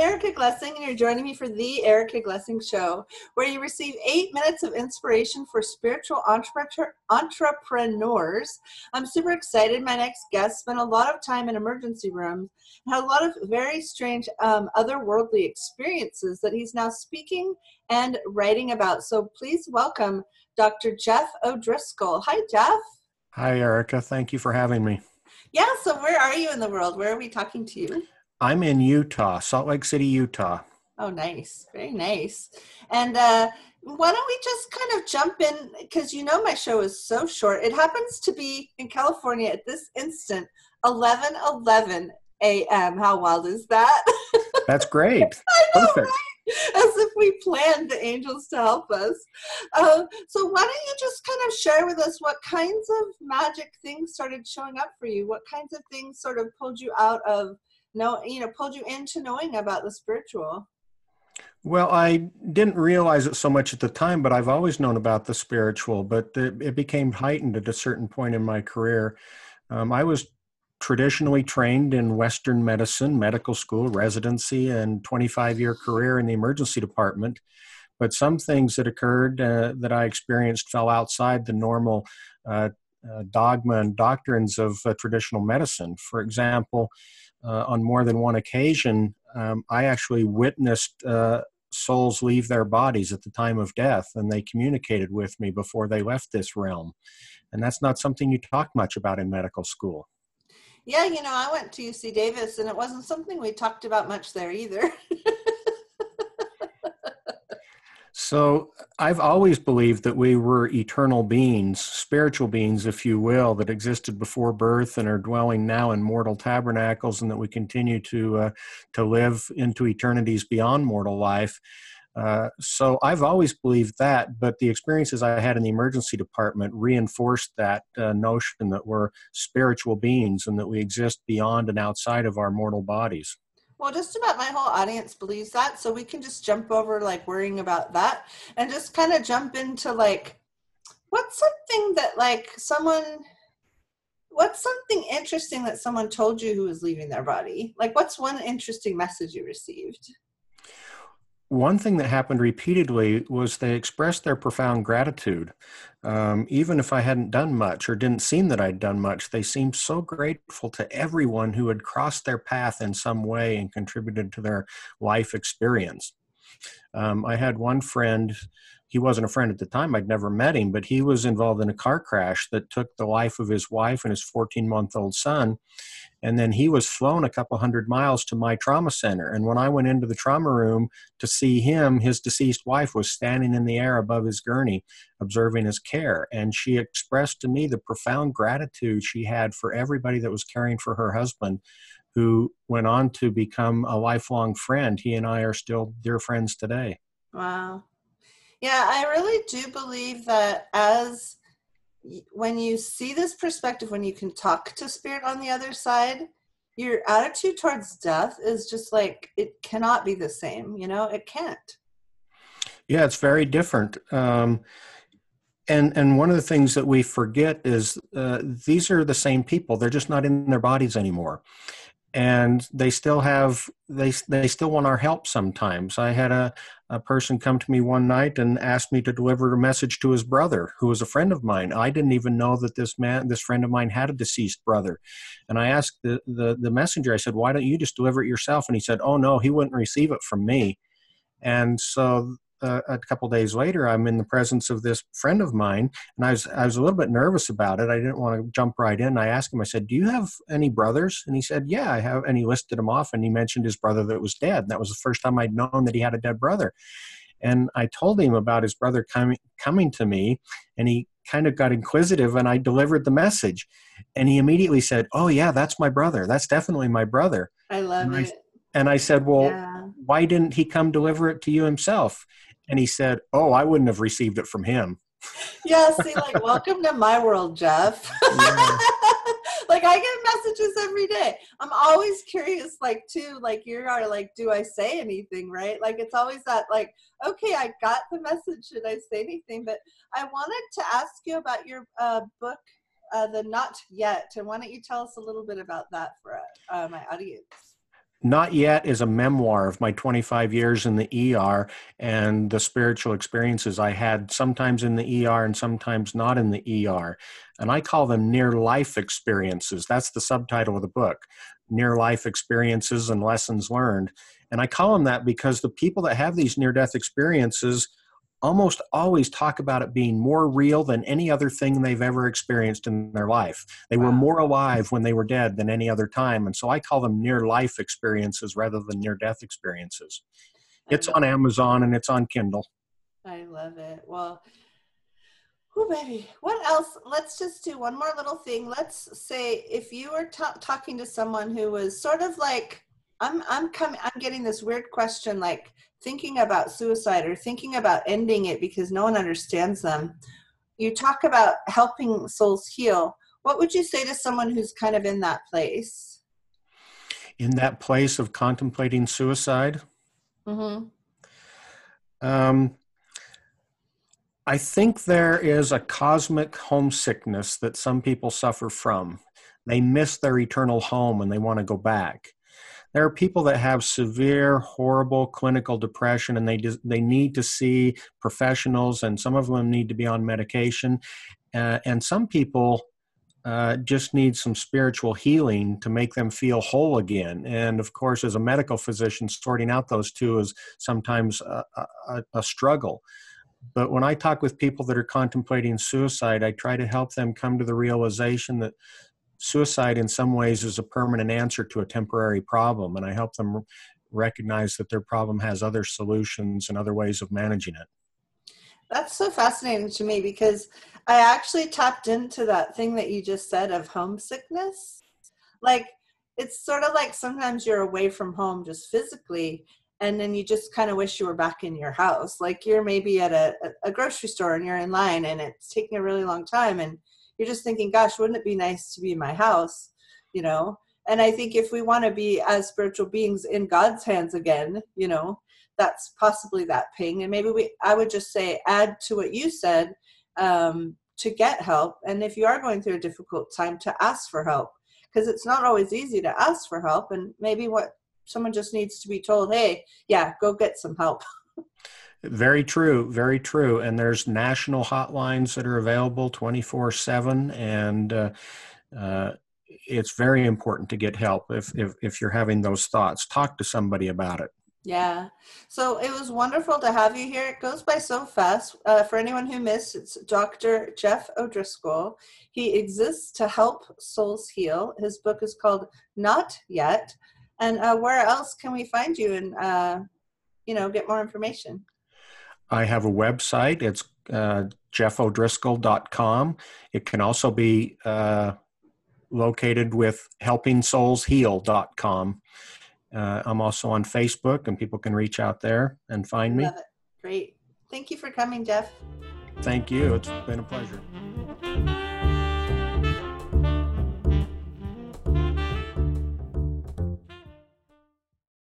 Erica Glessing, and you're joining me for the Erica Glessing Show, where you receive eight minutes of inspiration for spiritual entrepreneurs. I'm super excited. My next guest spent a lot of time in emergency rooms and had a lot of very strange um, otherworldly experiences that he's now speaking and writing about. So please welcome Dr. Jeff O'Driscoll. Hi, Jeff. Hi, Erica. Thank you for having me. Yeah, so where are you in the world? Where are we talking to you? I'm in Utah, Salt Lake City, Utah. Oh, nice. Very nice. And uh, why don't we just kind of jump in? Because you know my show is so short. It happens to be in California at this instant, 11 11 a.m. How wild is that? That's great. know, Perfect. Right? As if we planned the angels to help us. Uh, so, why don't you just kind of share with us what kinds of magic things started showing up for you? What kinds of things sort of pulled you out of know you know pulled you into knowing about the spiritual. Well i didn't realize it so much at the time but i've always known about the spiritual but it, it became heightened at a certain point in my career. Um, i was traditionally trained in western medicine medical school residency and 25 year career in the emergency department. But some things that occurred uh, that i experienced fell outside the normal uh, dogma and doctrines of uh, traditional medicine for example uh, on more than one occasion, um, I actually witnessed uh, souls leave their bodies at the time of death, and they communicated with me before they left this realm. And that's not something you talk much about in medical school. Yeah, you know, I went to UC Davis, and it wasn't something we talked about much there either. So I've always believed that we were eternal beings, spiritual beings, if you will, that existed before birth and are dwelling now in mortal tabernacles, and that we continue to uh, to live into eternities beyond mortal life. Uh, so I've always believed that, but the experiences I had in the emergency department reinforced that uh, notion that we're spiritual beings and that we exist beyond and outside of our mortal bodies. Well, just about my whole audience believes that. So we can just jump over like worrying about that and just kind of jump into like, what's something that like someone, what's something interesting that someone told you who was leaving their body? Like, what's one interesting message you received? One thing that happened repeatedly was they expressed their profound gratitude. Um, even if I hadn't done much or didn't seem that I'd done much, they seemed so grateful to everyone who had crossed their path in some way and contributed to their life experience. Um, I had one friend, he wasn't a friend at the time, I'd never met him, but he was involved in a car crash that took the life of his wife and his 14 month old son. And then he was flown a couple hundred miles to my trauma center. And when I went into the trauma room to see him, his deceased wife was standing in the air above his gurney, observing his care. And she expressed to me the profound gratitude she had for everybody that was caring for her husband, who went on to become a lifelong friend. He and I are still dear friends today. Wow. Yeah, I really do believe that as when you see this perspective, when you can talk to spirit on the other side, your attitude towards death is just like it cannot be the same. You know, it can't. Yeah, it's very different. Um, and and one of the things that we forget is uh, these are the same people. They're just not in their bodies anymore and they still have they they still want our help sometimes. I had a, a person come to me one night and asked me to deliver a message to his brother who was a friend of mine. I didn't even know that this man this friend of mine had a deceased brother. And i asked the the, the messenger i said why don't you just deliver it yourself? And he said oh no he wouldn't receive it from me. And so uh, a couple days later, I'm in the presence of this friend of mine, and I was I was a little bit nervous about it. I didn't want to jump right in. I asked him. I said, "Do you have any brothers?" And he said, "Yeah, I have." And he listed them off, and he mentioned his brother that was dead. And that was the first time I'd known that he had a dead brother. And I told him about his brother coming coming to me, and he kind of got inquisitive, and I delivered the message, and he immediately said, "Oh yeah, that's my brother. That's definitely my brother." I love and it. I, and I said, Well, yeah. why didn't he come deliver it to you himself? And he said, Oh, I wouldn't have received it from him. Yeah, see, like, welcome to my world, Jeff. Yeah. like, I get messages every day. I'm always curious, like, too, like, you are like, do I say anything, right? Like, it's always that, like, okay, I got the message. Should I say anything? But I wanted to ask you about your uh, book, uh, The Not Yet. And why don't you tell us a little bit about that for uh, my audience? Not Yet is a memoir of my 25 years in the ER and the spiritual experiences I had, sometimes in the ER and sometimes not in the ER. And I call them near life experiences. That's the subtitle of the book Near Life Experiences and Lessons Learned. And I call them that because the people that have these near death experiences almost always talk about it being more real than any other thing they've ever experienced in their life. They were more alive when they were dead than any other time. And so I call them near life experiences rather than near death experiences. It's on Amazon and it's on Kindle. I love it. Well, Oh, baby. What else? Let's just do one more little thing. Let's say if you were t- talking to someone who was sort of like, I'm, I'm coming, I'm getting this weird question, like, thinking about suicide or thinking about ending it because no one understands them. You talk about helping souls heal. What would you say to someone who's kind of in that place? In that place of contemplating suicide? Mm-hmm. Um, I think there is a cosmic homesickness that some people suffer from. They miss their eternal home and they want to go back there are people that have severe, horrible clinical depression, and they just, they need to see professionals, and some of them need to be on medication, uh, and some people uh, just need some spiritual healing to make them feel whole again. And of course, as a medical physician, sorting out those two is sometimes a, a, a struggle. But when I talk with people that are contemplating suicide, I try to help them come to the realization that suicide in some ways is a permanent answer to a temporary problem and i help them recognize that their problem has other solutions and other ways of managing it. That's so fascinating to me because i actually tapped into that thing that you just said of homesickness. Like it's sort of like sometimes you're away from home just physically and then you just kind of wish you were back in your house. Like you're maybe at a, a grocery store and you're in line and it's taking a really long time and you're just thinking, gosh, wouldn't it be nice to be in my house? You know? And I think if we want to be as spiritual beings in God's hands again, you know, that's possibly that ping. And maybe we, I would just say, add to what you said um, to get help. And if you are going through a difficult time, to ask for help because it's not always easy to ask for help. And maybe what someone just needs to be told, hey, yeah, go get some help. Very true, very true. And there's national hotlines that are available 24 7. And uh, uh, it's very important to get help if, if, if you're having those thoughts. Talk to somebody about it. Yeah. So it was wonderful to have you here. It goes by so fast. Uh, for anyone who missed, it's Dr. Jeff O'Driscoll. He exists to help souls heal. His book is called Not Yet. And uh, where else can we find you and, uh, you know, get more information? I have a website. It's uh, jeffodriscoll.com. It can also be uh, located with helpingsoulsheal.com. Uh, I'm also on Facebook, and people can reach out there and find me. Great. Thank you for coming, Jeff. Thank you. It's been a pleasure.